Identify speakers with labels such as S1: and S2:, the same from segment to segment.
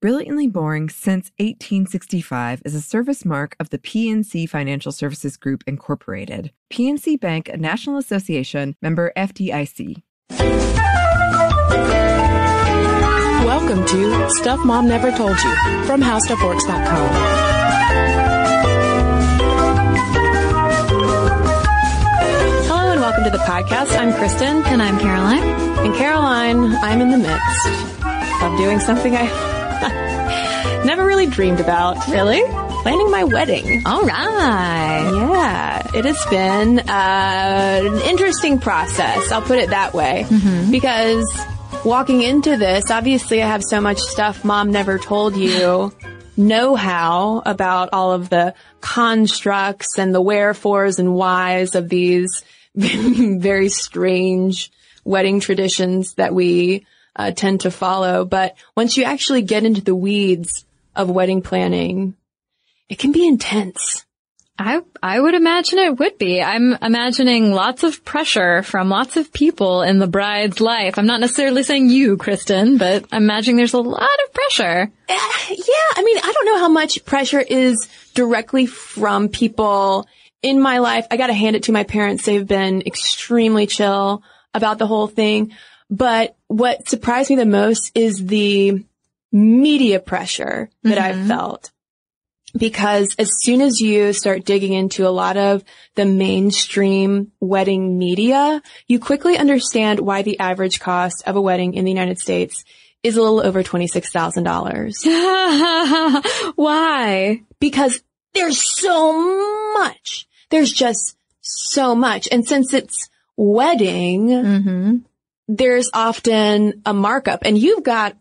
S1: Brilliantly Boring Since 1865 is a service mark of the PNC Financial Services Group, Incorporated. PNC Bank, a National Association member FDIC.
S2: Welcome to Stuff Mom Never Told You from HowStuffWorks.com. Hello and welcome to the podcast. I'm Kristen.
S3: And I'm Caroline.
S2: And Caroline, I'm in the midst of doing something I never really dreamed about.
S3: Really?
S2: Planning my wedding.
S3: All right.
S2: Yeah, it has been uh, an interesting process. I'll put it that way. Because walking into this, obviously I have so much stuff mom never told you, know how about all of the constructs and the wherefores and whys of these very strange wedding traditions that we uh, tend to follow. But once you actually get into the weeds of wedding planning, it can be intense.
S3: I I would imagine it would be. I'm imagining lots of pressure from lots of people in the bride's life. I'm not necessarily saying you, Kristen, but I'm imagining there's a lot of pressure.
S2: Uh, yeah, I mean, I don't know how much pressure is directly from people in my life. I gotta hand it to my parents. They've been extremely chill about the whole thing. But what surprised me the most is the media pressure that I've felt. Because as soon as you start digging into a lot of the mainstream wedding media, you quickly understand why the average cost of a wedding in the United States is a little over $26,000
S3: Why?
S2: because there's so much. There's just so much. And since it's wedding,
S3: Mm-hmm.
S2: There's often a markup and you've got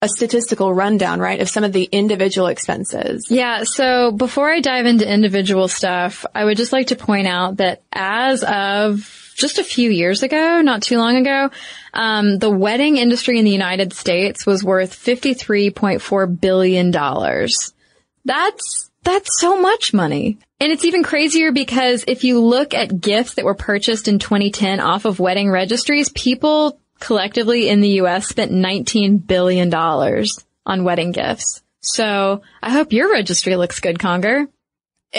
S2: a statistical rundown, right, of some of the individual expenses.
S3: Yeah, so before I dive into individual stuff, I would just like to point out that as of just a few years ago, not too long ago, um, the wedding industry in the United States was worth $53.4 billion. That's, that's so much money. And it's even crazier because if you look at gifts that were purchased in 2010 off of wedding registries, people collectively in the U.S. spent $19 billion on wedding gifts. So I hope your registry looks good, Conger.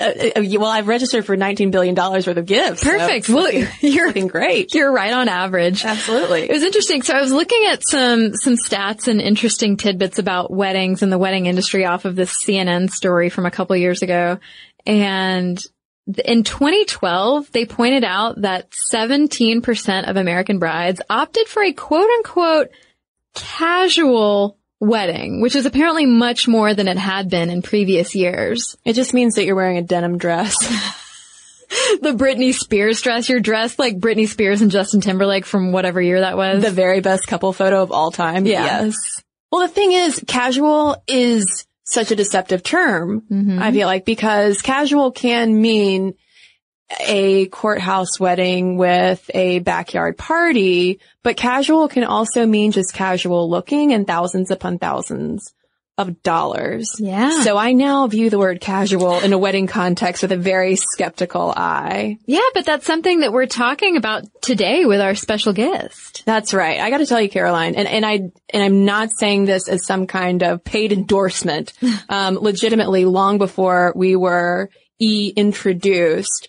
S2: Uh, well, I've registered for $19 billion worth of gifts.
S3: Perfect.
S2: it's
S3: Well, you're
S2: looking great.
S3: You're right on average.
S2: Absolutely.
S3: It was interesting. So I was looking at some some stats and interesting tidbits about weddings and the wedding industry off of this CNN story from a couple years ago. And in 2012, they pointed out that 17% of American brides opted for a quote unquote casual wedding, which is apparently much more than it had been in previous years.
S2: It just means that you're wearing a denim dress.
S3: The Britney Spears dress, you're dressed like Britney Spears and Justin Timberlake from whatever year that was.
S2: the very best couple photo of all time.
S3: Yeah.
S2: Yes. Well, the thing is, casual is such a deceptive term, mm-hmm. I feel like, because casual can mean a courthouse wedding with a backyard party, but casual can also mean just casual looking and thousands upon thousands of dollars.
S3: Yeah.
S2: So I now view the word casual in a wedding context with a very skeptical eye.
S3: Yeah, but that's something that we're talking about today with our special guest.
S2: That's right. I got to tell you, Caroline, and, and I, and I'm not saying this as some kind of paid endorsement. Um, legitimately, long before we were e introduced,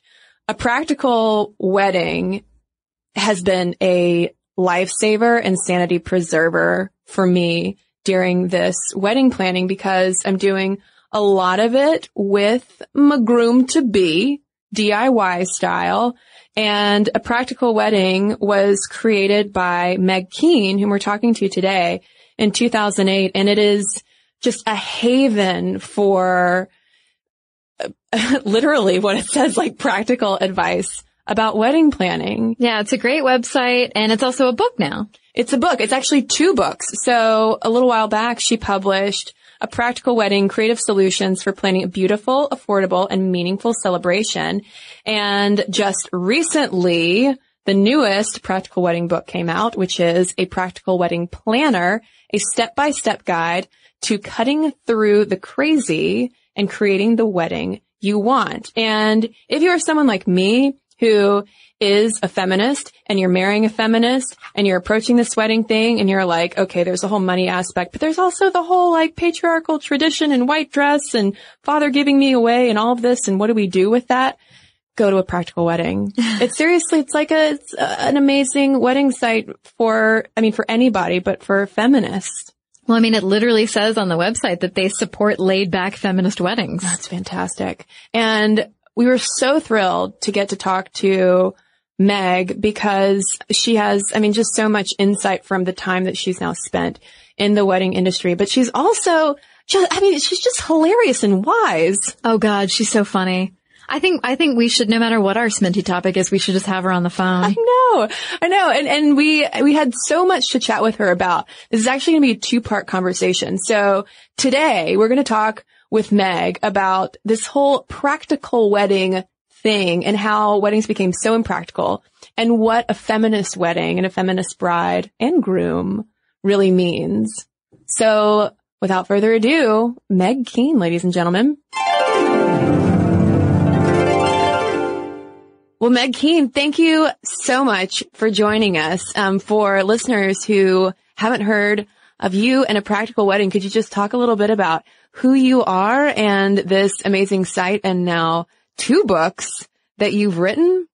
S2: a practical wedding has been a lifesaver and sanity preserver for me during this wedding planning because I'm doing a lot of it with my groom to be DIY style. And a practical wedding was created by Meg Keene, whom we're talking to today in 2008. And it is just a haven for literally what it says, like practical advice about wedding planning.
S3: Yeah, it's a great website and it's also a book now.
S2: It's a book. It's actually two books. So a little while back, she published a practical wedding, creative solutions for planning a beautiful, affordable, and meaningful celebration. And just recently, the newest practical wedding book came out, which is a practical wedding planner, a step-by-step guide to cutting through the crazy and creating the wedding you want. And if you are someone like me who is a feminist and you're marrying a feminist and you're approaching this wedding thing and you're like, okay, there's a whole money aspect, but there's also the whole like patriarchal tradition and white dress and father giving me away and all of this. And what do we do with that? Go to a practical wedding. it's seriously, it's like a, it's a, an amazing wedding site for, I mean, for anybody, but for feminists.
S3: Well, I mean, it literally says on the website that they support laid back feminist weddings.
S2: That's fantastic. And we were so thrilled to get to talk to Meg because she has, I mean, just so much insight from the time that she's now spent in the wedding industry, but she's also just, I mean, she's just hilarious and wise.
S3: Oh God, she's so funny. I think, I think we should, no matter what our Sminty topic is, we should just have her on the phone.
S2: I know, I know. And, and we, we had so much to chat with her about. This is actually going to be a two part conversation. So today we're going to talk with Meg about this whole practical wedding thing and how weddings became so impractical and what a feminist wedding and a feminist bride and groom really means. So without further ado, Meg Keene, ladies and gentlemen. Well, Meg Keene, thank you so much for joining us. Um, for listeners who haven't heard of you and a practical wedding, could you just talk a little bit about who you are and this amazing site and now two books that you've written?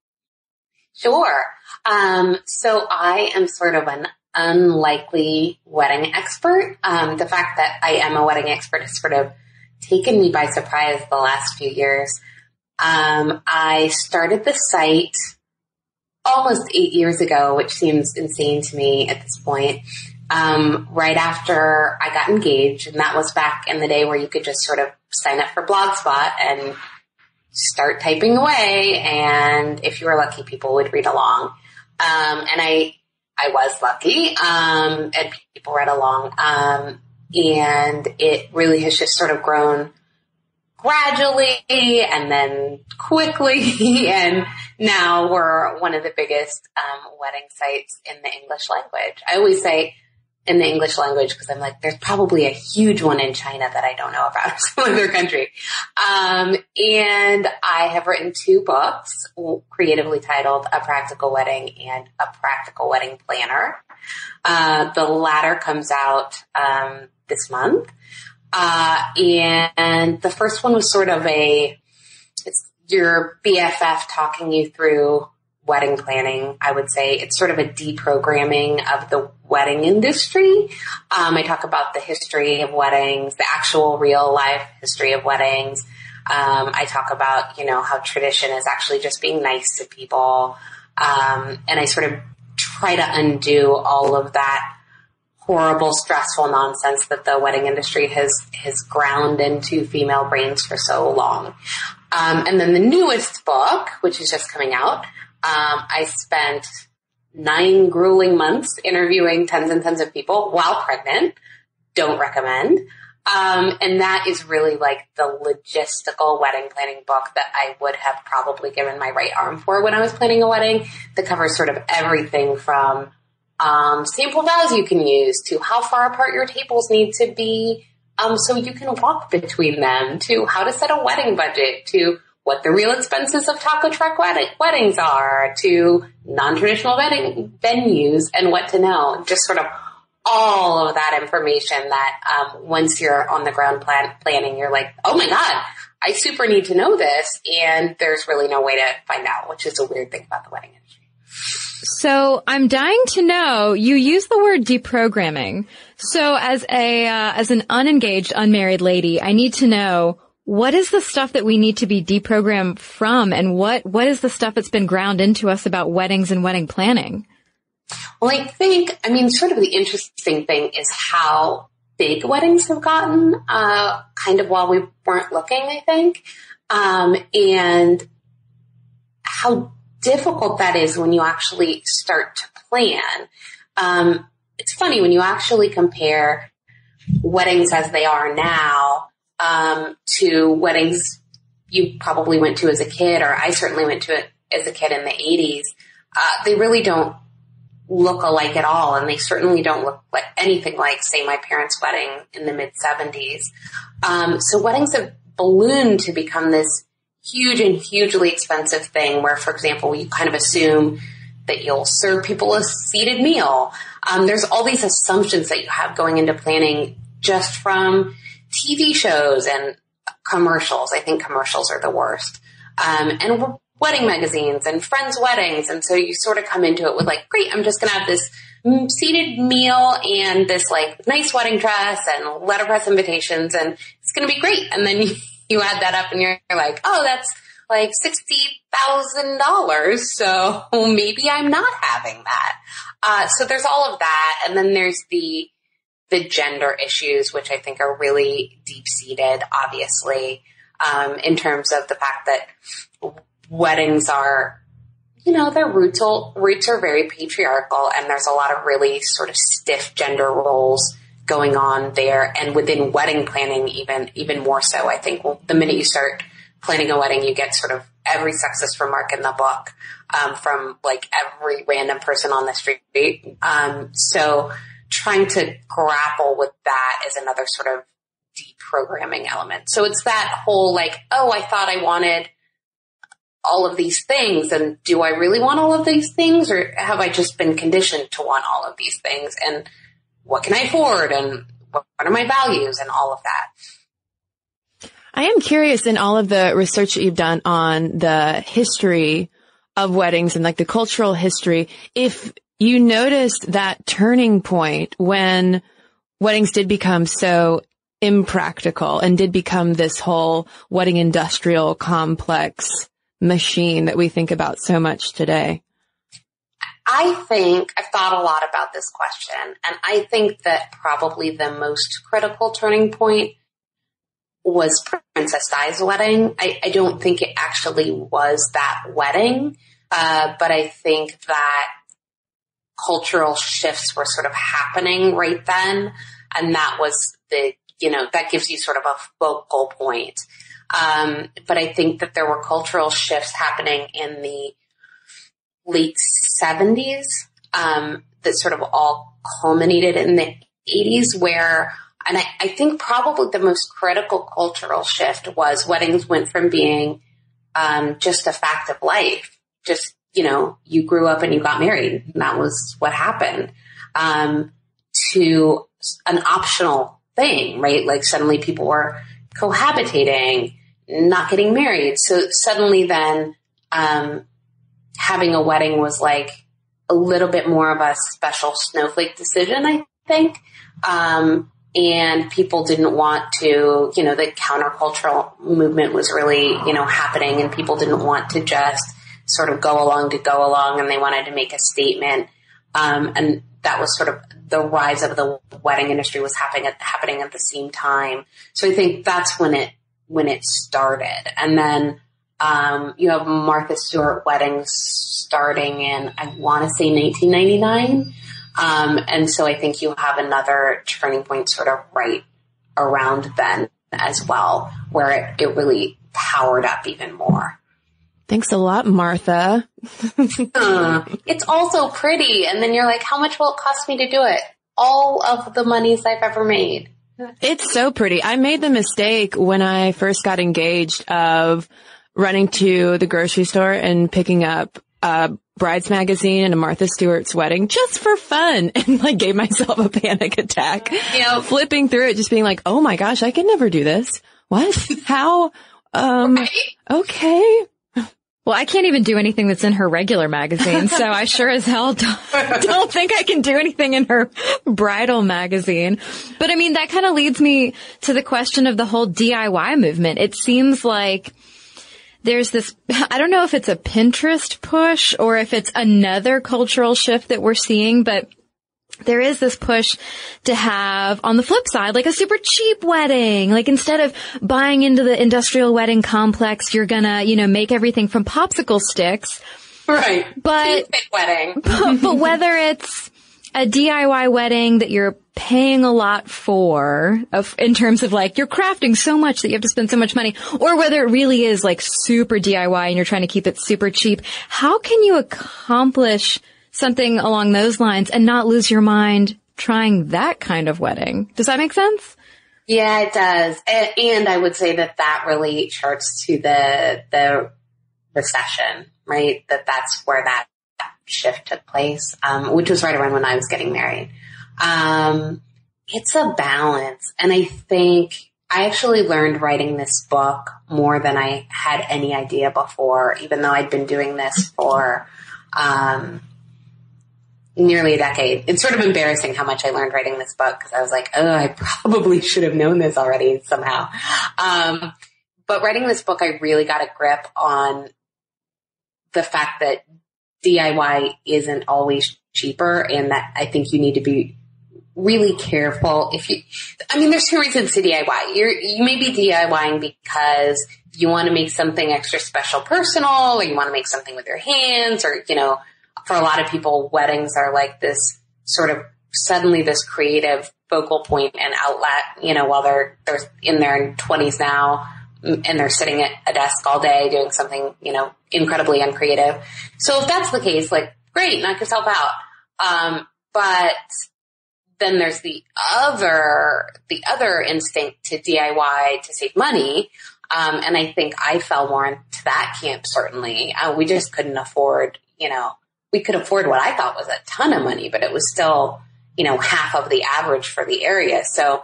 S4: Sure. Um, so I am sort of an unlikely wedding expert. Um, the fact that I am a wedding expert has sort of taken me by surprise the last few years. Um, I started the site almost eight years ago, which seems insane to me at this point. Um, right after I got engaged, and that was back in the day where you could just sort of sign up for Blogspot and start typing away, and if you were lucky, people would read along. Um, and I, I was lucky, um, and people read along, um, and it really has just sort of grown gradually and then quickly. And now we're one of the biggest um, wedding sites in the english language. I always say in the english language because i'm like there's probably a huge one in china that i don't know about some other country. Um, and i have written two books creatively titled a practical wedding and a practical wedding planner. Uh, the latter comes out um, this month uh, and the first one was sort of a, it's your BFF talking you through wedding planning. I would say it's sort of a deprogramming of the wedding industry. Um, I talk about the history of weddings, the actual real life history of weddings. Um, I talk about, you know, how tradition is actually just being nice to people. Um, and I sort of try to undo all of that horrible, stressful nonsense that the wedding industry has has ground into female brains for so long. Um, and then the newest book, which is just coming out, um, I spent nine grueling months interviewing tons and tons of people while pregnant. Don't recommend. Um, and that is really like the logistical wedding planning book that I would have probably given my right arm for when I was planning a wedding that covers sort of everything from um, sample vows you can use to how far apart your tables need to be um, so you can walk between them to how to set a wedding budget to what the real expenses of taco truck wedding, weddings are to non-traditional wedding venues and what to know. Just sort of all of that information that um, once you're on the ground plan- planning, you're like, oh my god, I super need to know this, and there's really no way to find out, which is a weird thing about the wedding industry.
S3: So I'm dying to know. You use the word deprogramming. So as a uh, as an unengaged, unmarried lady, I need to know what is the stuff that we need to be deprogrammed from and what, what is the stuff that's been ground into us about weddings and wedding planning?
S4: Well, I think, I mean, sort of the interesting thing is how big weddings have gotten, uh, kind of while we weren't looking, I think. Um, and how difficult that is when you actually start to plan. Um, it's funny when you actually compare weddings as they are now um, to weddings you probably went to as a kid, or I certainly went to it as a kid in the 80s. Uh, they really don't look alike at all, and they certainly don't look like anything like, say, my parents' wedding in the mid 70s. Um, so weddings have ballooned to become this huge and hugely expensive thing where, for example, you kind of assume that you'll serve people a seated meal. Um, there's all these assumptions that you have going into planning just from TV shows and commercials. I think commercials are the worst. Um, and wedding magazines and friends' weddings. And so you sort of come into it with like, great, I'm just going to have this seated meal and this like nice wedding dress and letterpress invitations and it's going to be great. And then you, you add that up and you're like, oh, that's like $60,000. So maybe I'm not having that. Uh, so there's all of that. And then there's the, the gender issues, which I think are really deep seated, obviously, um, in terms of the fact that weddings are, you know, their roots, roots are very patriarchal and there's a lot of really sort of stiff gender roles going on there. And within wedding planning, even, even more so, I think well, the minute you start planning a wedding, you get sort of every sexist remark in the book, um, from like every random person on the street. Um, so, trying to grapple with that is another sort of deprogramming element. So it's that whole like, oh, I thought I wanted all of these things and do I really want all of these things or have I just been conditioned to want all of these things and what can I afford and what are my values and all of that.
S2: I am curious in all of the research that you've done on the history of weddings and like the cultural history, if you noticed that turning point when weddings did become so impractical and did become this whole wedding industrial complex machine that we think about so much today?
S4: I think I've thought a lot about this question, and I think that probably the most critical turning point was Princess Di's wedding. I, I don't think it actually was that wedding, uh, but I think that cultural shifts were sort of happening right then. And that was the, you know, that gives you sort of a focal point. Um, but I think that there were cultural shifts happening in the late 70s um, that sort of all culminated in the 80s where and I, I, think probably the most critical cultural shift was weddings went from being um, just a fact of life, just you know, you grew up and you got married. And that was what happened. Um, to an optional thing, right? Like suddenly people were cohabitating, not getting married. So suddenly then, um, having a wedding was like a little bit more of a special snowflake decision, I think. Um, and people didn't want to, you know, the countercultural movement was really, you know, happening and people didn't want to just sort of go along to go along and they wanted to make a statement. Um, and that was sort of the rise of the wedding industry was happening at, happening at the same time. So I think that's when it, when it started. And then, um, you have Martha Stewart weddings starting in, I want to say 1999. Um, and so I think you have another turning point sort of right, around then as well, where it, it really powered up even more.
S2: Thanks a lot, Martha.
S4: uh, it's also pretty. And then you're like, how much will it cost me to do it? All of the monies I've ever made.
S2: It's so pretty. I made the mistake when I first got engaged of running to the grocery store and picking up a bride's magazine and a Martha Stewart's wedding just for fun and like gave myself a panic attack. You know, flipping through it, just being like, oh my gosh, I can never do this. What? How? Um, right? okay.
S3: Well, I can't even do anything that's in her regular magazine, so I sure as hell don't, don't, think I can do anything in her bridal magazine. But I mean, that kind of leads me to the question of the whole DIY movement. It seems like there's this, I don't know if it's a Pinterest push or if it's another cultural shift that we're seeing, but there is this push to have on the flip side, like a super cheap wedding. Like instead of buying into the industrial wedding complex, you're gonna, you know, make everything from popsicle sticks.
S4: Right.
S2: But,
S4: wedding.
S3: but, but whether it's a DIY wedding that you're paying a lot for of, in terms of like you're crafting so much that you have to spend so much money or whether it really is like super DIY and you're trying to keep it super cheap. How can you accomplish something along those lines and not lose your mind trying that kind of wedding. Does that make sense?
S4: Yeah, it does. And I would say that that really charts to the, the recession, right? That that's where that shift took place, um, which was right around when I was getting married. Um, it's a balance. And I think I actually learned writing this book more than I had any idea before, even though I'd been doing this for, um, nearly a decade. It's sort of embarrassing how much I learned writing this book because I was like, oh, I probably should have known this already somehow. Um, but writing this book, I really got a grip on the fact that DIY isn't always cheaper and that I think you need to be really careful if you, I mean, there's two reasons to DIY. You're, you may be DIYing because you want to make something extra special personal or you want to make something with your hands or, you know, for a lot of people, weddings are like this sort of suddenly this creative focal point and outlet, you know, while they're, they're in their twenties now and they're sitting at a desk all day doing something, you know, incredibly uncreative. So if that's the case, like, great, knock yourself out. Um, but then there's the other, the other instinct to DIY to save money. Um, and I think I fell more into that camp, certainly. Uh, we just couldn't afford, you know, we could afford what I thought was a ton of money, but it was still, you know, half of the average for the area. So,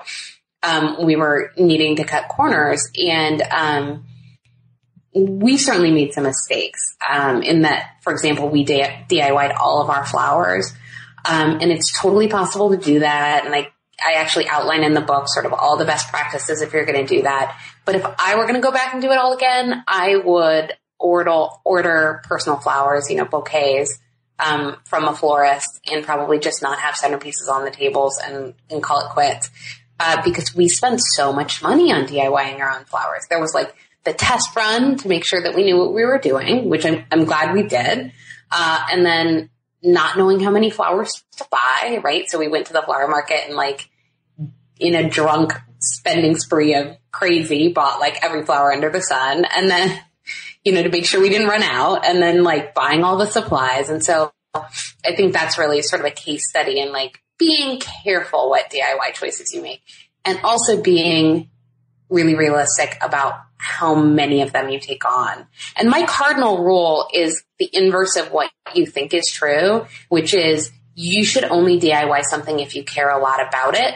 S4: um, we were needing to cut corners and, um, we certainly made some mistakes, um, in that, for example, we DIY'd all of our flowers. Um, and it's totally possible to do that. And I, I actually outline in the book sort of all the best practices if you're going to do that. But if I were going to go back and do it all again, I would order, order personal flowers, you know, bouquets um, from a florist and probably just not have centerpieces on the tables and, and call it quits. Uh, because we spend so much money on DIYing our own flowers. There was like the test run to make sure that we knew what we were doing, which I'm, I'm glad we did. Uh, and then not knowing how many flowers to buy, right? So we went to the flower market and like in a drunk spending spree of crazy bought like every flower under the sun. And then you know, to make sure we didn't run out and then like buying all the supplies. And so I think that's really sort of a case study in like being careful what DIY choices you make and also being really realistic about how many of them you take on. And my cardinal rule is the inverse of what you think is true, which is you should only DIY something if you care a lot about it.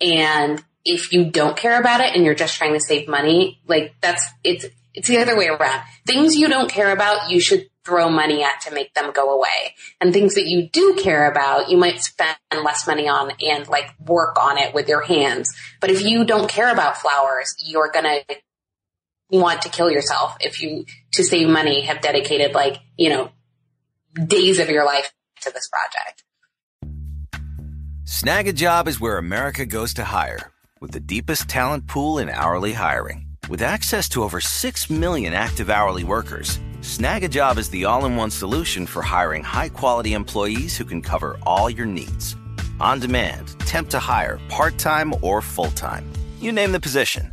S4: And if you don't care about it and you're just trying to save money, like that's, it's, it's the other way around. Things you don't care about, you should throw money at to make them go away. And things that you do care about, you might spend less money on and like work on it with your hands. But if you don't care about flowers, you're gonna want to kill yourself if you, to save money, have dedicated like, you know, days of your life to this project.
S5: Snagajob is where America goes to hire with the deepest talent pool in hourly hiring. With access to over 6 million active hourly workers, Snagajob is the all in one solution for hiring high quality employees who can cover all your needs. On demand, temp to hire, part time or full time. You name the position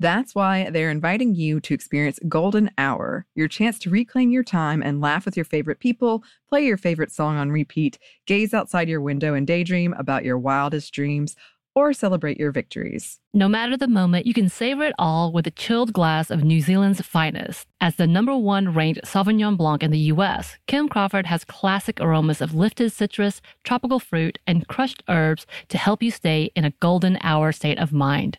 S1: That's why they're inviting you to experience Golden Hour, your chance to reclaim your time and laugh with your favorite people, play your favorite song on repeat, gaze outside your window and daydream about your wildest dreams, or celebrate your victories.
S6: No matter the moment, you can savor it all with a chilled glass of New Zealand's finest. As the number one ranked Sauvignon Blanc in the US, Kim Crawford has classic aromas of lifted citrus, tropical fruit, and crushed herbs to help you stay in a golden hour state of mind.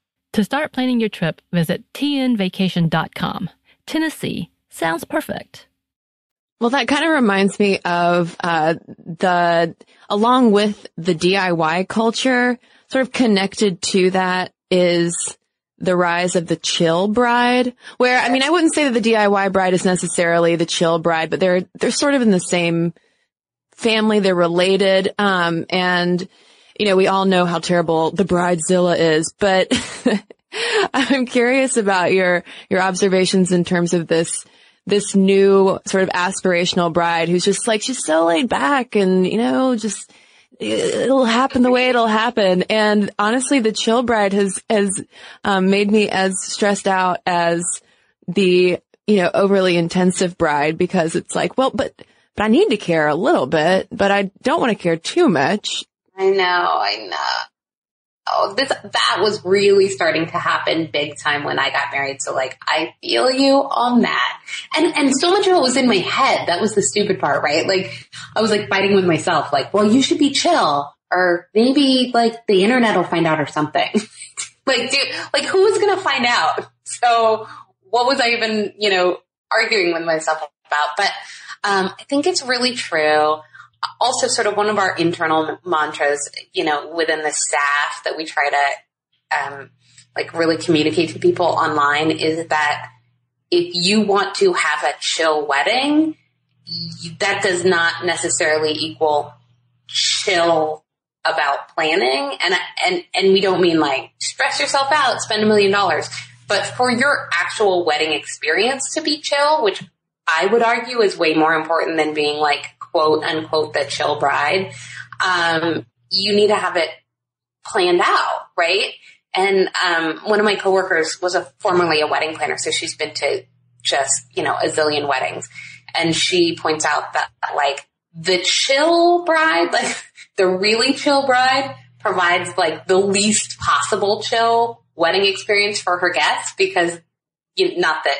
S6: To start planning your trip, visit tnvacation.com. Tennessee sounds perfect.
S2: Well, that kind of reminds me of uh, the, along with the DIY culture, sort of connected to that is the rise of the chill bride, where, I mean, I wouldn't say that the DIY bride is necessarily the chill bride, but they're, they're sort of in the same family. They're related. Um, and, you know, we all know how terrible the bridezilla is, but I'm curious about your, your observations in terms of this, this new sort of aspirational bride who's just like, she's so laid back and, you know, just, it'll happen the way it'll happen. And honestly, the chill bride has, has, um, made me as stressed out as the, you know, overly intensive bride because it's like, well, but, but I need to care a little bit, but I don't want to care too much.
S4: I know, I know. Oh, this, that was really starting to happen big time when I got married. So like, I feel you on that. And, and so much of it was in my head. That was the stupid part, right? Like, I was like fighting with myself, like, well, you should be chill or maybe like the internet will find out or something. like, dude, like who's to find out? So what was I even, you know, arguing with myself about? But, um, I think it's really true also sort of one of our internal mantras, you know, within the staff that we try to, um, like really communicate to people online is that if you want to have a chill wedding, that does not necessarily equal chill about planning. And, and, and we don't mean like stress yourself out, spend a million dollars, but for your actual wedding experience to be chill, which I would argue is way more important than being like quote unquote the chill bride, um, you need to have it planned out, right? And um, one of my coworkers was a formerly a wedding planner, so she's been to just you know a zillion weddings, and she points out that like the chill bride, like the really chill bride, provides like the least possible chill wedding experience for her guests because you, not that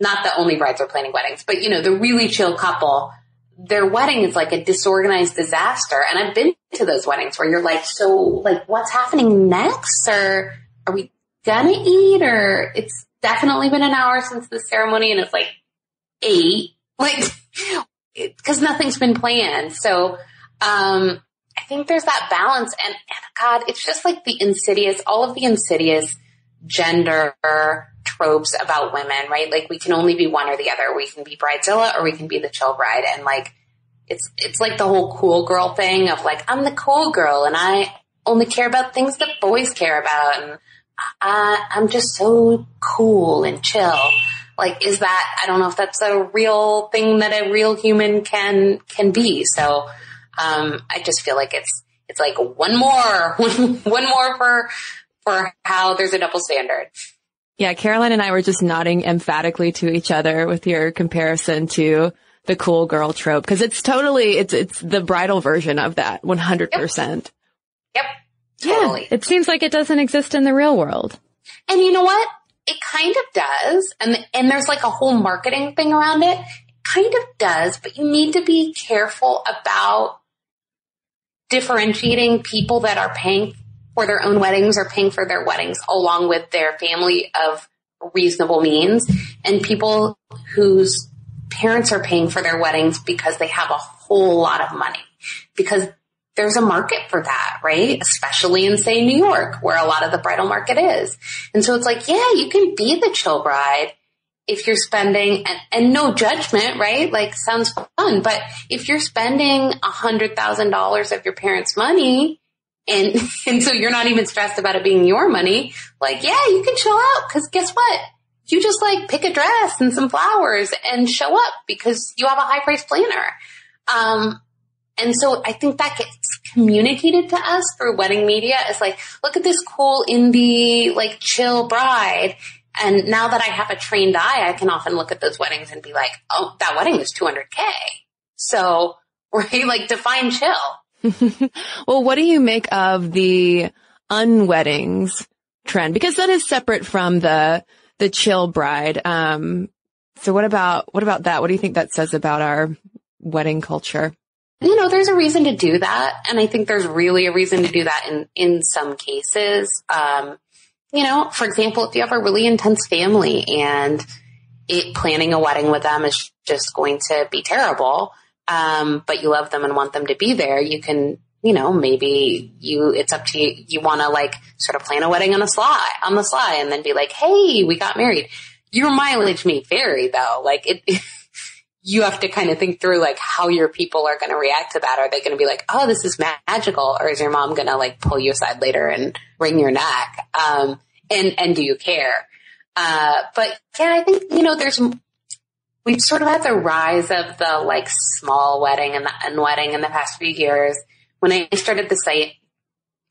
S4: not that only brides are planning weddings, but you know the really chill couple their wedding is like a disorganized disaster. And I've been to those weddings where you're like, so like what's happening next? Or are we gonna eat? Or it's definitely been an hour since the ceremony and it's like eight. Like, cause nothing's been planned. So, um, I think there's that balance and, and God, it's just like the insidious, all of the insidious gender tropes about women, right? Like we can only be one or the other. We can be bridezilla or we can be the chill bride. And like, it's, it's like the whole cool girl thing of like, I'm the cool girl and I only care about things that boys care about. And I, I'm just so cool and chill. Like, is that, I don't know if that's a real thing that a real human can, can be. So, um, I just feel like it's, it's like one more, one more for, for how there's a double standard.
S2: Yeah, Caroline and I were just nodding emphatically to each other with your comparison to the cool girl trope because it's totally it's it's the bridal version of that 100%.
S4: Yep. Totally.
S3: Yeah, it seems like it doesn't exist in the real world.
S4: And you know what? It kind of does. And and there's like a whole marketing thing around it. It kind of does, but you need to be careful about differentiating people that are paying for their own weddings or paying for their weddings along with their family of reasonable means and people whose parents are paying for their weddings because they have a whole lot of money because there's a market for that, right? Especially in say New York where a lot of the bridal market is. And so it's like, yeah, you can be the chill bride if you're spending and, and no judgment, right? Like sounds fun, but if you're spending a hundred thousand dollars of your parents' money and, and so you're not even stressed about it being your money, like, yeah, you can chill out because guess what? You just like pick a dress and some flowers and show up because you have a high price planner. Um, and so I think that gets communicated to us through wedding media as like, look at this cool indie, like chill bride. And now that I have a trained eye, I can often look at those weddings and be like, oh, that wedding was 200K. So, right, like define chill.
S2: well, what do you make of the unweddings trend? Because that is separate from the, the chill bride. Um, so what about, what about that? What do you think that says about our wedding culture?
S4: You know, there's a reason to do that. And I think there's really a reason to do that in, in some cases. Um, you know, for example, if you have a really intense family and it, planning a wedding with them is just going to be terrible, um, but you love them and want them to be there, you can, you know, maybe you, it's up to you, you want to like sort of plan a wedding on a sly, on the sly and then be like, hey, we got married. Your mileage may vary though. Like it, you have to kind of think through like how your people are going to react to that. Are they going to be like, oh, this is magical? Or is your mom going to like pull you aside later and wring your neck? Um, and, and do you care? Uh, but yeah, I think, you know, there's, we've sort of had the rise of the like small wedding and the unwedding in the past few years. When I started the site,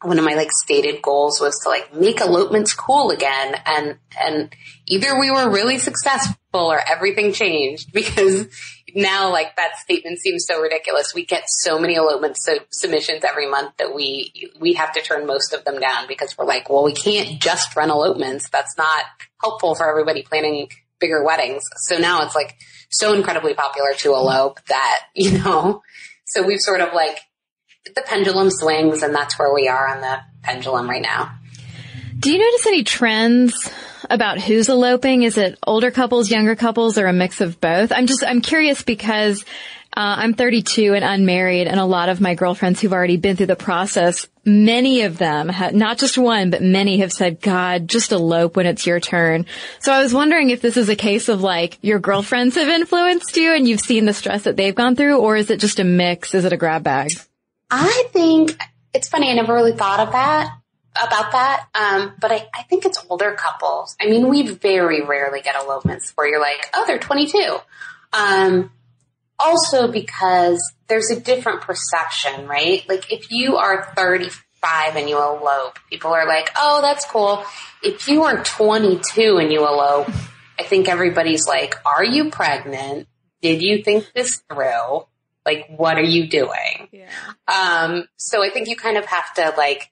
S4: one of my like stated goals was to like make elopements cool again. And, and either we were really successful or everything changed because now like that statement seems so ridiculous. We get so many elopement su- submissions every month that we, we have to turn most of them down because we're like, well, we can't just run elopements. That's not helpful for everybody planning bigger weddings. So now it's like so incredibly popular to elope that, you know, so we've sort of like the pendulum swings and that's where we are on the pendulum right now.
S3: Do you notice any trends about who's eloping? Is it older couples, younger couples, or a mix of both? I'm just, I'm curious because uh, I'm 32 and unmarried, and a lot of my girlfriends who've already been through the process, many of them, not just one, but many have said, God, just elope when it's your turn. So I was wondering if this is a case of like your girlfriends have influenced you and you've seen the stress that they've gone through, or is it just a mix? Is it a grab bag?
S4: I think it's funny. I never really thought of that about that. Um, but I, I think it's older couples. I mean, we very rarely get elopements where you're like, oh, they're 22. Um, also because there's a different perception, right? Like if you are 35 and you elope, people are like, oh, that's cool. If you are 22 and you elope, I think everybody's like, are you pregnant? Did you think this through? Like, what are you doing? Yeah. Um, so I think you kind of have to like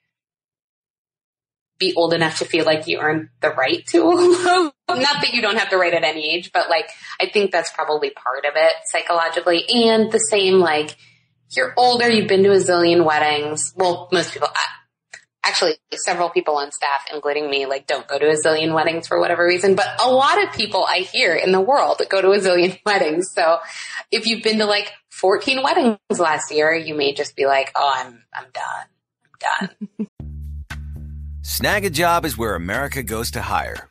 S4: be old enough to feel like you earn the right to elope. Not that you don't have to write at any age, but like, I think that's probably part of it psychologically. And the same, like, you're older, you've been to a zillion weddings. Well, most people, actually several people on staff, including me, like don't go to a zillion weddings for whatever reason, but a lot of people I hear in the world go to a zillion weddings. So if you've been to like 14 weddings last year, you may just be like, oh, I'm, I'm done. I'm done.
S5: Snagajob is where America goes to hire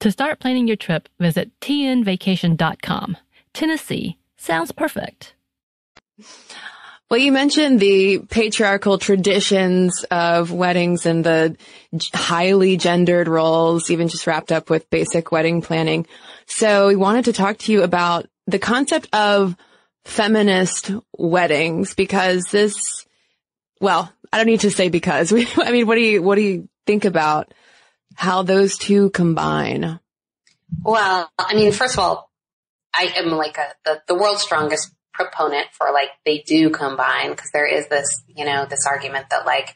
S6: To start planning your trip, visit tnvacation.com. Tennessee sounds perfect.
S2: Well, you mentioned the patriarchal traditions of weddings and the highly gendered roles, even just wrapped up with basic wedding planning. So we wanted to talk to you about the concept of feminist weddings because this, well, I don't need to say because. I mean, what do you, what do you think about how those two combine?
S4: Well, I mean, first of all, I am like a, the, the world's strongest proponent for like they do combine because there is this, you know, this argument that like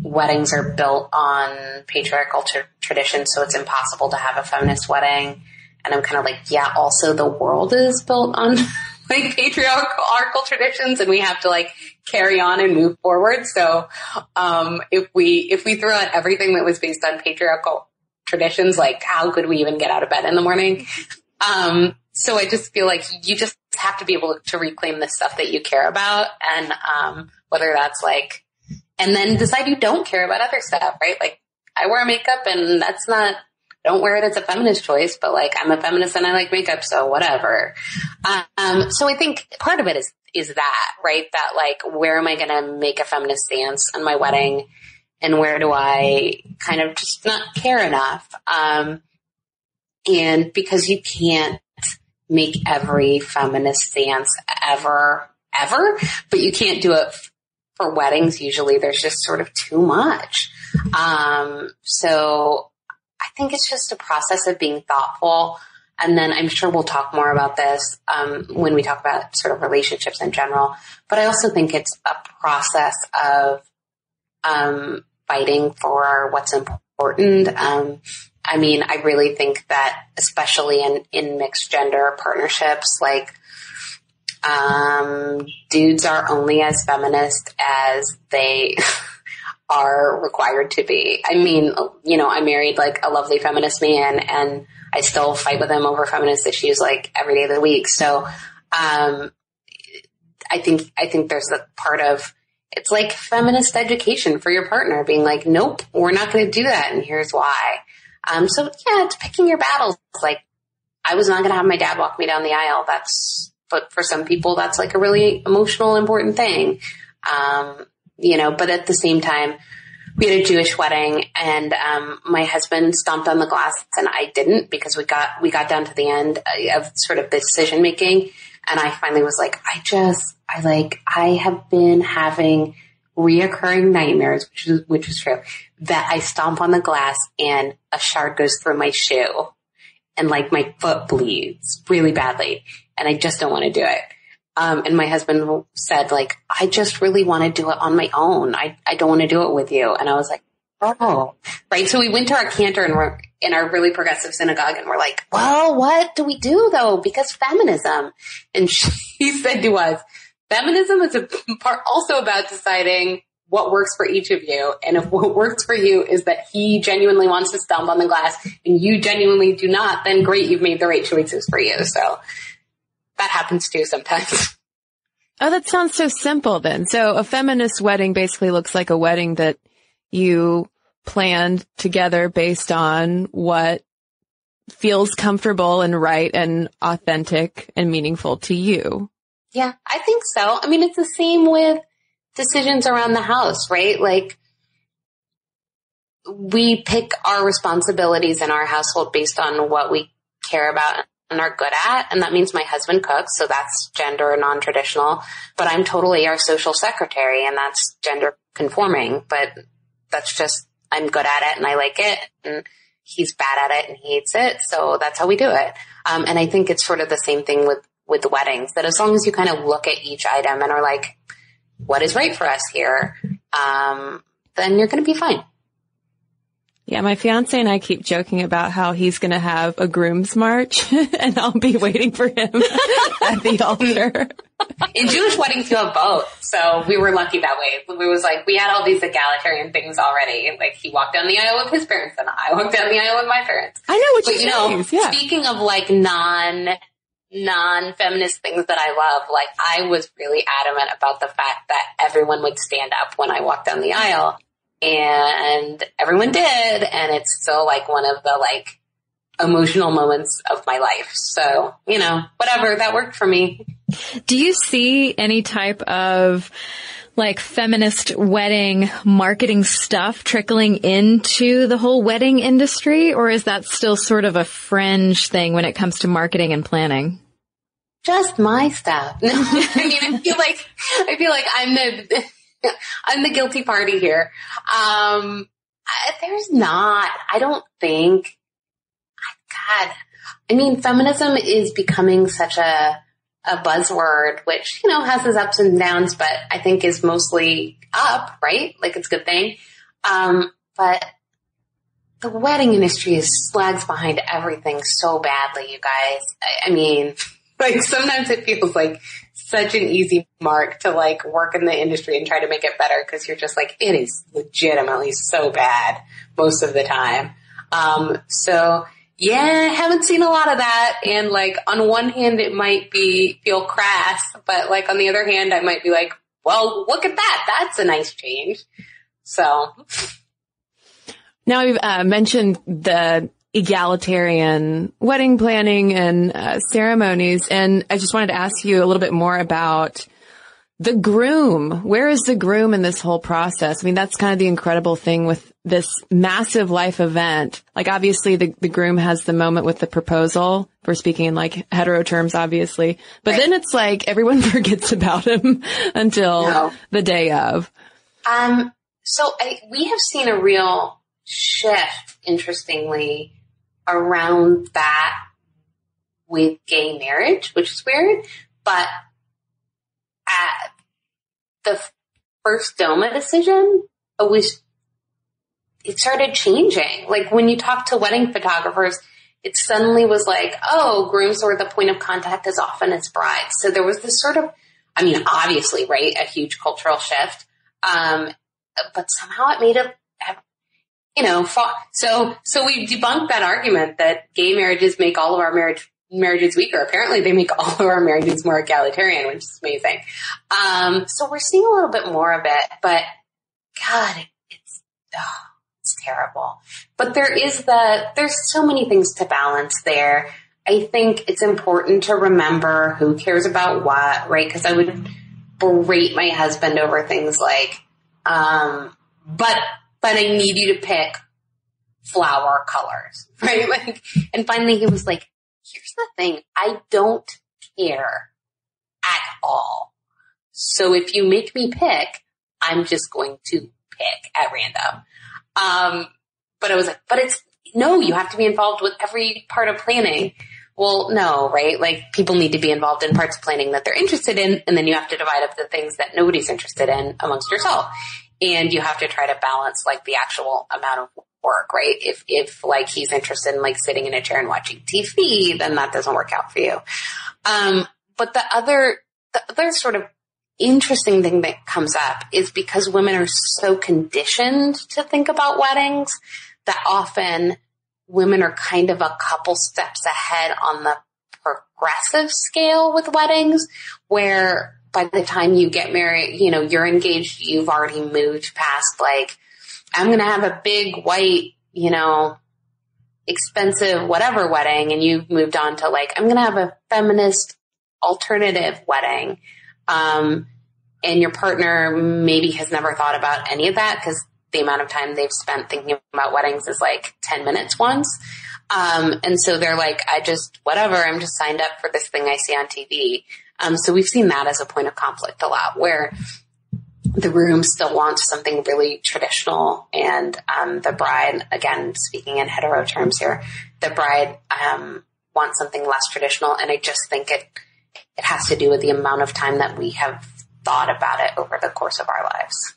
S4: weddings are built on patriarchal t- tradition, so it's impossible to have a feminist wedding. And I'm kind of like, yeah, also the world is built on like patriarchal traditions and we have to like carry on and move forward. So, um, if we, if we throw out everything that was based on patriarchal traditions, like how could we even get out of bed in the morning? Um, so I just feel like you just have to be able to reclaim the stuff that you care about and, um, whether that's like, and then decide you don't care about other stuff, right? Like I wear makeup and that's not, don't wear it as a feminist choice, but like I'm a feminist and I like makeup, so whatever. Um, so I think part of it is, is that, right? That like, where am I going to make a feminist stance on my wedding? And where do I kind of just not care enough? Um, and because you can't make every feminist stance ever, ever, but you can't do it for weddings. Usually there's just sort of too much. Um, so I think it's just a process of being thoughtful. And then I'm sure we'll talk more about this um, when we talk about sort of relationships in general. But I also think it's a process of um, fighting for what's important. Um, I mean, I really think that especially in, in mixed gender partnerships, like, um, dudes are only as feminist as they are required to be. I mean, you know, I married like a lovely feminist man and I still fight with him over feminist issues like every day of the week. So, um, I think, I think there's a part of, it's like feminist education for your partner being like, nope, we're not going to do that. And here's why. Um, so yeah, it's picking your battles. Like I was not going to have my dad walk me down the aisle. That's, but for some people, that's like a really emotional, important thing. Um, you know, but at the same time, we had a Jewish wedding and, um, my husband stomped on the glass and I didn't because we got, we got down to the end of sort of the decision making. And I finally was like, I just, I like, I have been having reoccurring nightmares, which is, which is true, that I stomp on the glass and a shard goes through my shoe and like my foot bleeds really badly and I just don't want to do it. Um, and my husband said like, I just really want to do it on my own. I, I don't want to do it with you. And I was like, oh, right. So we went to our cantor and we're in our really progressive synagogue and we're like, well, what do we do though? Because feminism. And she said to us, feminism is a part also about deciding what works for each of you. And if what works for you is that he genuinely wants to stomp on the glass and you genuinely do not, then great, you've made the right choices for you. So that happens too sometimes.
S2: Oh, that sounds so simple then. So a feminist wedding basically looks like a wedding that you planned together based on what feels comfortable and right and authentic and meaningful to you.
S4: Yeah, I think so. I mean, it's the same with decisions around the house, right? Like we pick our responsibilities in our household based on what we care about are good at. And that means my husband cooks. So that's gender non-traditional, but I'm totally our social secretary and that's gender conforming, but that's just, I'm good at it and I like it and he's bad at it and he hates it. So that's how we do it. Um, and I think it's sort of the same thing with, with weddings that as long as you kind of look at each item and are like, what is right for us here? Um, then you're going to be fine.
S2: Yeah, my fiance and I keep joking about how he's going to have a groom's march and I'll be waiting for him at the altar.
S4: In Jewish weddings, you have both. So we were lucky that way. We was like, we had all these egalitarian things already. Like he walked down the aisle with his parents and I walked down the aisle with my parents.
S2: I know what
S4: but, you know. Yeah. Speaking of like non, non-feminist things that I love, like I was really adamant about the fact that everyone would stand up when I walked down the aisle and everyone did. And it's still like one of the like emotional moments of my life. So, you know, whatever that worked for me.
S3: Do you see any type of like feminist wedding marketing stuff trickling into the whole wedding industry or is that still sort of a fringe thing when it comes to marketing and planning?
S4: Just my stuff. I mean, I feel like, I feel like I'm the, I'm the guilty party here. Um, I, there's not, I don't think, God, I mean, feminism is becoming such a, a buzzword, which, you know, has its ups and downs, but I think is mostly up, right? Like it's a good thing. Um, but the wedding industry is slags behind everything so badly, you guys. I, I mean, like sometimes it feels like such an easy mark to like work in the industry and try to make it better because you're just like, it is legitimately so bad most of the time. Um, so yeah, I haven't seen a lot of that. And like on one hand, it might be feel crass, but like on the other hand, I might be like, well, look at that. That's a nice change. So.
S2: Now we've uh, mentioned the egalitarian wedding planning and uh, ceremonies. And I just wanted to ask you a little bit more about the groom. Where is the groom in this whole process? I mean, that's kind of the incredible thing with this massive life event. Like obviously the, the groom has the moment with the proposal. for speaking in like hetero terms, obviously. But right. then it's like everyone forgets about him until no. the day of.
S4: Um, so I, we have seen a real shift, interestingly, around that with gay marriage, which is weird, but at the first DOMA decision, it was, it started changing. Like when you talk to wedding photographers, it suddenly was like, oh, grooms were the point of contact as often as brides. So there was this sort of, I mean, obviously, right, a huge cultural shift. Um, but somehow it made it you know, so, so we debunked that argument that gay marriages make all of our marriage, marriages weaker. Apparently they make all of our marriages more egalitarian, which is amazing. Um, so we're seeing a little bit more of it, but God, it's, oh, it's terrible. But there is the, there's so many things to balance there. I think it's important to remember who cares about what, right? Cause I would berate my husband over things like, um, but but I need you to pick flower colors, right? Like, and finally he was like, here's the thing. I don't care at all. So if you make me pick, I'm just going to pick at random. Um, but I was like, but it's, no, you have to be involved with every part of planning. Well, no, right? Like people need to be involved in parts of planning that they're interested in, and then you have to divide up the things that nobody's interested in amongst yourself. And you have to try to balance like the actual amount of work, right? If, if like he's interested in like sitting in a chair and watching TV, then that doesn't work out for you. Um, but the other, the other sort of interesting thing that comes up is because women are so conditioned to think about weddings that often women are kind of a couple steps ahead on the progressive scale with weddings where by the time you get married, you know, you're engaged, you've already moved past like, I'm going to have a big white, you know, expensive whatever wedding and you've moved on to like, I'm going to have a feminist alternative wedding. Um, and your partner maybe has never thought about any of that because the amount of time they've spent thinking about weddings is like 10 minutes once. Um, and so they're like, I just, whatever, I'm just signed up for this thing I see on TV. Um, so we've seen that as a point of conflict a lot where the room still wants something really traditional and, um, the bride, again, speaking in hetero terms here, the bride, um, wants something less traditional. And I just think it, it has to do with the amount of time that we have thought about it over the course of our lives.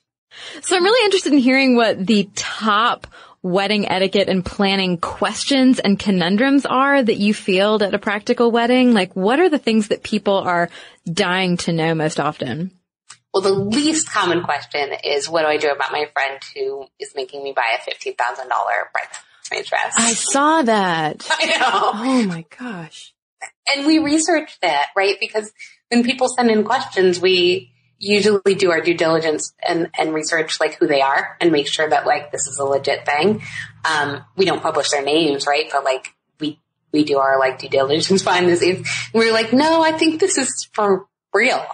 S3: So I'm really interested in hearing what the top wedding etiquette and planning questions and conundrums are that you field at a practical wedding? Like what are the things that people are dying to know most often?
S4: Well, the least common question is what do I do about my friend who is making me buy a $15,000 bridesmaid dress?
S2: I saw that.
S4: I know.
S2: Oh my gosh.
S4: And we researched that, right? Because when people send in questions, we usually do our due diligence and, and research like who they are and make sure that like this is a legit thing. Um, we don't publish their names, right? But like we, we do our like due diligence behind the scenes. We're like, no, I think this is for real.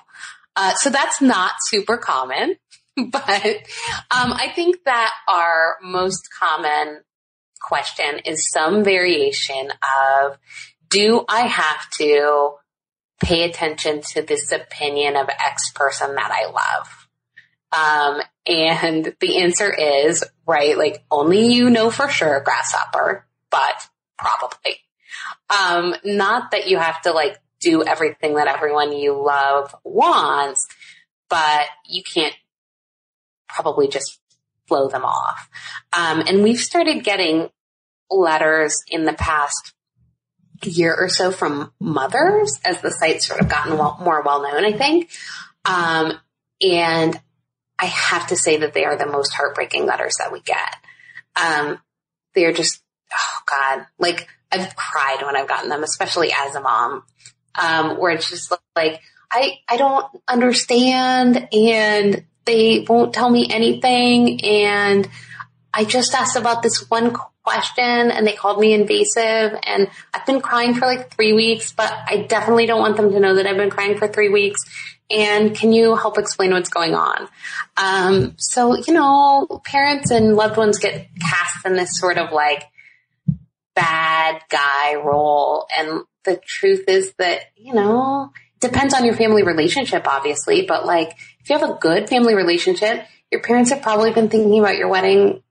S4: Uh, so that's not super common, but, um, I think that our most common question is some variation of, do I have to pay attention to this opinion of X person that I love? Um, and the answer is, right, like only you know for sure, grasshopper, but probably. Um, not that you have to like do everything that everyone you love wants, but you can't probably just blow them off. Um, and we've started getting letters in the past year or so from mothers as the site's sort of gotten well, more well known, I think. Um, and I have to say that they are the most heartbreaking letters that we get. Um, they're just, oh God, like I've cried when I've gotten them, especially as a mom, um, where it's just like, I, I don't understand and they won't tell me anything. And I just asked about this one question and they called me invasive and I've been crying for like three weeks, but I definitely don't want them to know that I've been crying for three weeks. And can you help explain what's going on? Um, so, you know, parents and loved ones get cast in this sort of like bad guy role. And the truth is that, you know, depends on your family relationship, obviously, but like if you have a good family relationship, your parents have probably been thinking about your wedding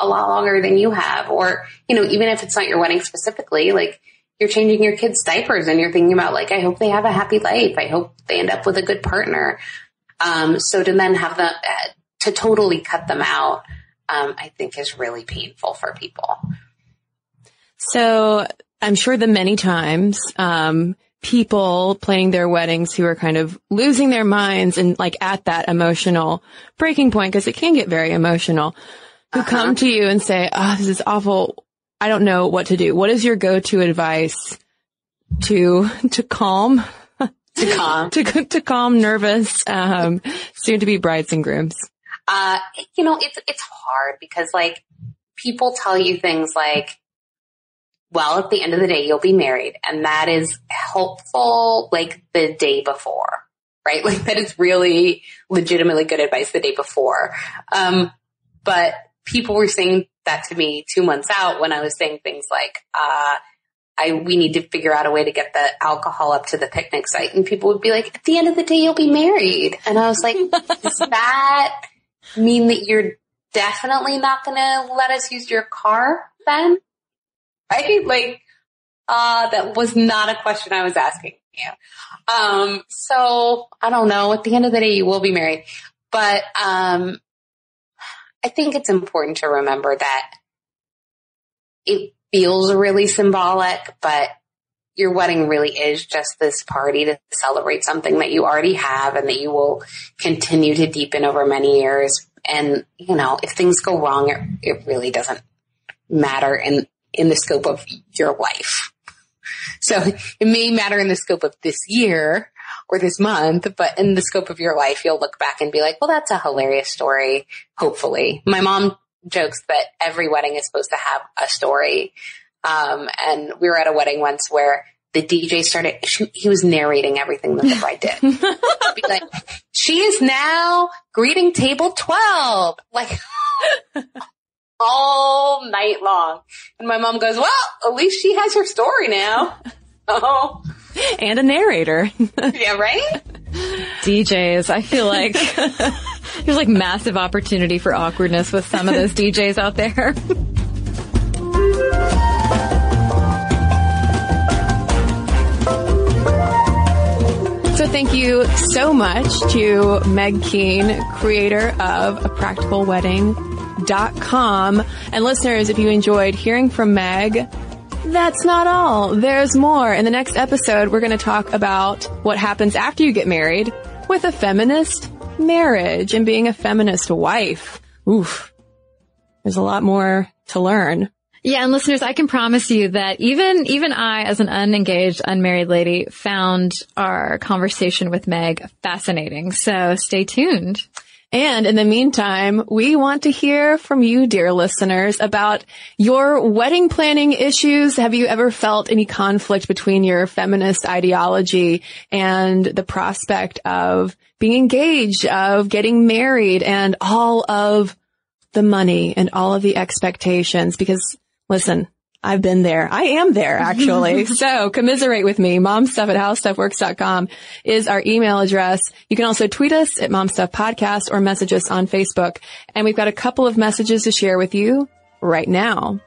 S4: a lot longer than you have. Or, you know, even if it's not your wedding specifically, like you're changing your kids' diapers and you're thinking about like, I hope they have a happy life. I hope they end up with a good partner. Um, so to then have them, uh, to totally cut them out, um, I think is really painful for people.
S2: So I'm sure the many times, um, people planning their weddings who are kind of losing their minds and like at that emotional breaking point because it can get very emotional who uh-huh. come to you and say, oh, this is awful. I don't know what to do. What is your go-to advice to, to calm,
S4: to calm,
S2: to, to calm nervous, um, soon to be brides and grooms?
S4: Uh, you know, it's, it's hard because like people tell you things like, well, at the end of the day, you'll be married and that is helpful like the day before, right? Like that is really legitimately good advice the day before. Um, but people were saying that to me two months out when I was saying things like, uh, I, we need to figure out a way to get the alcohol up to the picnic site. And people would be like, at the end of the day, you'll be married. And I was like, does that mean that you're definitely not going to let us use your car then? Right? Like, Uh, that was not a question I was asking you. Um, so I don't know. At the end of the day, you will be married, but, um, I think it's important to remember that it feels really symbolic, but your wedding really is just this party to celebrate something that you already have and that you will continue to deepen over many years. And, you know, if things go wrong, it, it really doesn't matter in, in the scope of your life. So it may matter in the scope of this year or this month, but in the scope of your life, you'll look back and be like, well, that's a hilarious story. Hopefully. My mom jokes that every wedding is supposed to have a story. Um, and we were at a wedding once where the DJ started, she, he was narrating everything that the bride did. like, she is now greeting table 12. Like, all night long. And my mom goes, well, at least she has her story now. Oh.
S7: And a narrator.
S4: yeah, right?
S3: DJs, I feel like there's like massive opportunity for awkwardness with some of those DJs out there.
S2: So thank you so much to Meg Keene, creator of A Practical Wedding Dot com. And listeners, if you enjoyed hearing from Meg, that's not all. There's more. In the next episode, we're going to talk about what happens after you get married with a feminist marriage and being a feminist wife. Oof. There's a lot more to learn.
S3: Yeah, and listeners, I can promise you that even even I, as an unengaged, unmarried lady, found our conversation with Meg fascinating. So stay tuned.
S2: And in the meantime, we want to hear from you, dear listeners, about your wedding planning issues. Have you ever felt any conflict between your feminist ideology and the prospect of being engaged, of getting married and all of the money and all of the expectations? Because listen, I've been there. I am there actually. so commiserate with me. Momstuff at howstuffworks.com is our email address. You can also tweet us at momstuffpodcast or message us on Facebook. And we've got a couple of messages to share with you right now.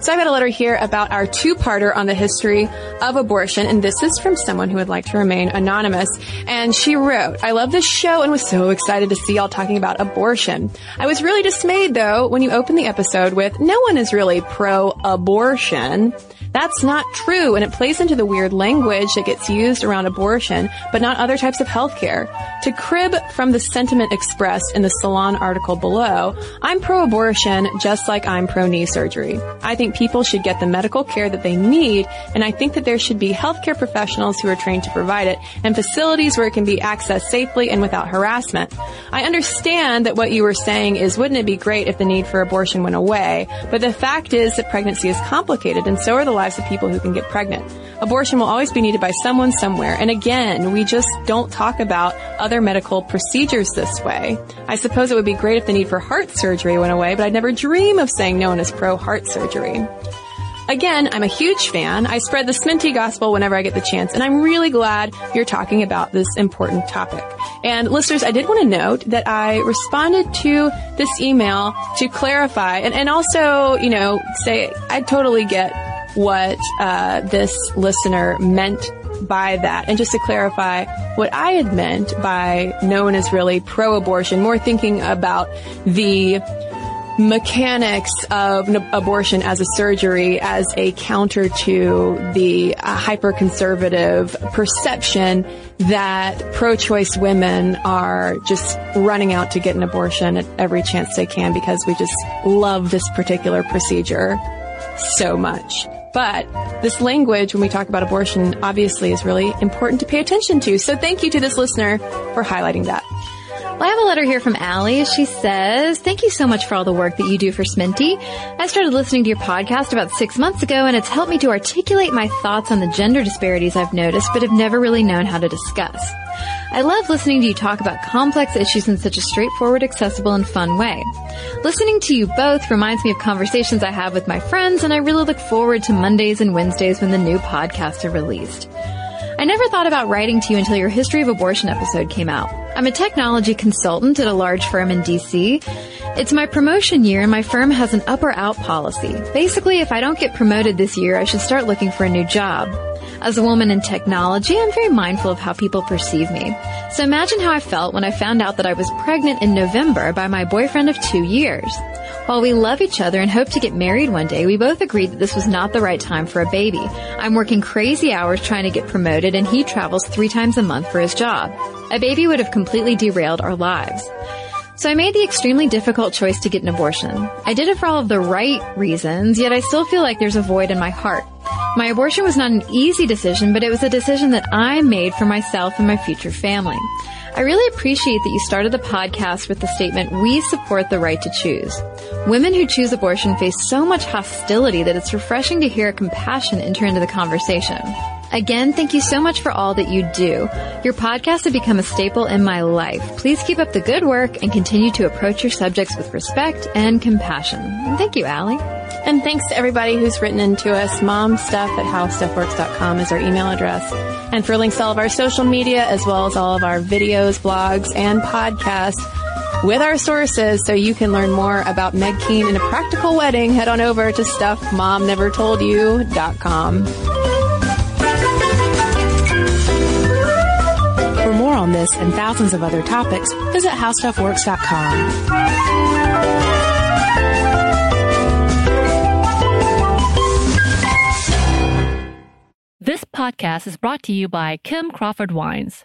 S2: So I've got a letter here about our two-parter on the history of abortion, and this is from someone who would like to remain anonymous. And she wrote, I love this show and was so excited to see y'all talking about abortion. I was really dismayed though when you opened the episode with, no one is really pro-abortion. That's not true, and it plays into the weird language that gets used around abortion, but not other types of healthcare. To crib from the sentiment expressed in the Salon article below, I'm pro-abortion just like I'm pro-knee surgery. I think people should get the medical care that they need, and I think that there should be healthcare professionals who are trained to provide it, and facilities where it can be accessed safely and without harassment. I understand that what you were saying is wouldn't it be great if the need for abortion went away, but the fact is that pregnancy is complicated, and so are the lives of people who can get pregnant. Abortion will always be needed by someone somewhere. And again, we just don't talk about other medical procedures this way. I suppose it would be great if the need for heart surgery went away, but I'd never dream of saying no one is pro heart surgery. Again, I'm a huge fan. I spread the Sminty gospel whenever I get the chance, and I'm really glad you're talking about this important topic. And listeners, I did want to note that I responded to this email to clarify and, and also, you know, say I totally get what uh, this listener meant by that. And just to clarify, what I had meant by no one is really pro-abortion, more thinking about the mechanics of abortion as a surgery as a counter to the uh, hyper-conservative perception that pro-choice women are just running out to get an abortion at every chance they can because we just love this particular procedure so much. But this language, when we talk about abortion, obviously is really important to pay attention to. So thank you to this listener for highlighting that.
S3: Well, I have a letter here from Allie. She says, thank you so much for all the work that you do for Sminty. I started listening to your podcast about six months ago and it's helped me to articulate my thoughts on the gender disparities I've noticed but have never really known how to discuss. I love listening to you talk about complex issues in such a straightforward, accessible, and fun way. Listening to you both reminds me of conversations I have with my friends, and I really look forward to Mondays and Wednesdays when the new podcasts are released. I never thought about writing to you until your history of abortion episode came out. I'm a technology consultant at a large firm in DC. It's my promotion year and my firm has an up or out policy. Basically, if I don't get promoted this year, I should start looking for a new job. As a woman in technology, I'm very mindful of how people perceive me. So imagine how I felt when I found out that I was pregnant in November by my boyfriend of two years. While we love each other and hope to get married one day, we both agreed that this was not the right time for a baby. I'm working crazy hours trying to get promoted and he travels three times a month for his job. A baby would have completely derailed our lives. So I made the extremely difficult choice to get an abortion. I did it for all of the right reasons, yet I still feel like there's a void in my heart. My abortion was not an easy decision, but it was a decision that I made for myself and my future family. I really appreciate that you started the podcast with the statement, we support the right to choose. Women who choose abortion face so much hostility that it's refreshing to hear compassion enter into the conversation. Again, thank you so much for all that you do. Your podcast has become a staple in my life. Please keep up the good work and continue to approach your subjects with respect and compassion. Thank you, Allie.
S2: And thanks to everybody who's written into us. Momstuff at howstuffworks.com is our email address. And for links to all of our social media, as well as all of our videos, blogs, and podcasts with our sources so you can learn more about Meg Keene and a practical wedding, head on over to stuffmomnevertoldyou.com.
S7: on this and thousands of other topics, visit howstuffworks.com.
S6: This podcast is brought to you by Kim Crawford Wines.